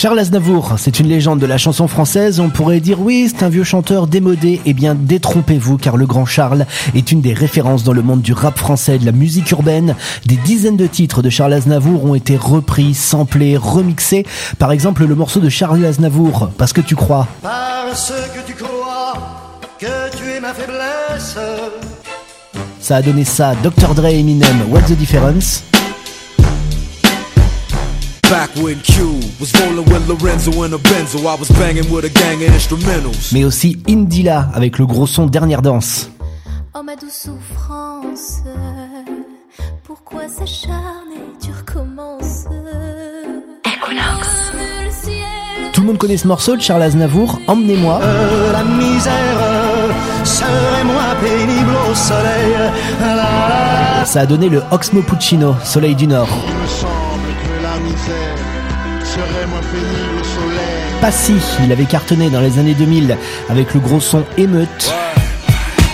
Charles Aznavour, c'est une légende de la chanson française. On pourrait dire oui, c'est un vieux chanteur démodé. Eh bien, détrompez-vous, car le grand Charles est une des références dans le monde du rap français, de la musique urbaine. Des dizaines de titres de Charles Aznavour ont été repris, samplés, remixés. Par exemple, le morceau de Charles Aznavour, Parce que tu crois. Parce que tu crois que tu es ma faiblesse. Ça a donné ça, Dr. Dre Eminem, What's the Difference? Mais aussi Indila avec le gros son Dernière Danse. Oh ma douce souffrance, pourquoi s'acharner, tu recommences? Tout le monde connaît ce morceau de Charles Aznavour, Emmenez-moi. Euh, la misère serait moins pénible au soleil. Ça a donné le Oxmo Puccino, Soleil du Nord. Pas si, il avait cartonné dans les années 2000 avec le gros son émeute.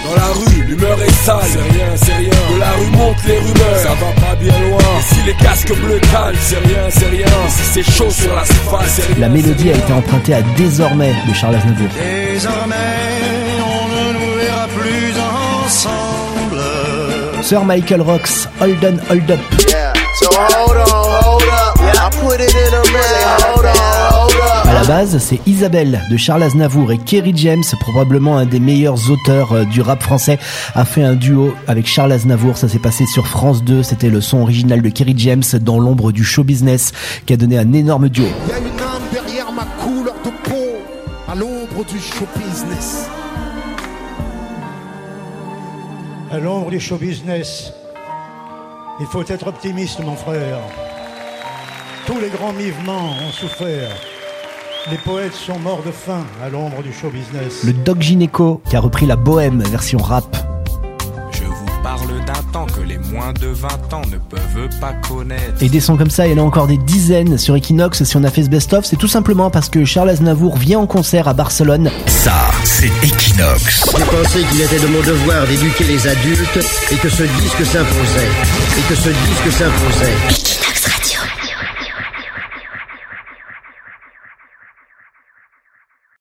Dans la rue, l'humeur est sale, c'est rien, c'est rien. De la rue monte les rumeurs, ça va pas bien loin. si les casques bleus calent, c'est rien, c'est rien. Si c'est chaud sur l'asphalte, c'est rien. La mélodie a été empruntée à Désormais de Charles Aznavour. Désormais, on ne nous verra plus ensemble. Sir Michael Rocks, Hold On, Hold Up. Yeah. So hold on, hold up. Yeah, I put it in a hold on base, c'est Isabelle de Charles Aznavour et Kerry James, probablement un des meilleurs auteurs euh, du rap français, a fait un duo avec Charles Aznavour. Ça s'est passé sur France 2. C'était le son original de Kerry James dans l'ombre du show business qui a donné un énorme duo. Il y a une âme derrière ma couleur de peau, à l'ombre du show business. À l'ombre du show business, il faut être optimiste, mon frère. Tous les grands mouvements ont souffert. Les poètes sont morts de faim à l'ombre du show business. Le Doc Gineco qui a repris la bohème version rap. Je vous parle d'un temps que les moins de 20 ans ne peuvent pas connaître. Et des sons comme ça, il y en a encore des dizaines sur Equinox. Si on a fait ce best-of, c'est tout simplement parce que Charles Aznavour vient en concert à Barcelone. Ça, c'est Equinox. J'ai pensé qu'il était de mon devoir d'éduquer les adultes et que ce disque s'imposait. Et que ce disque s'imposait. Equinox Radio.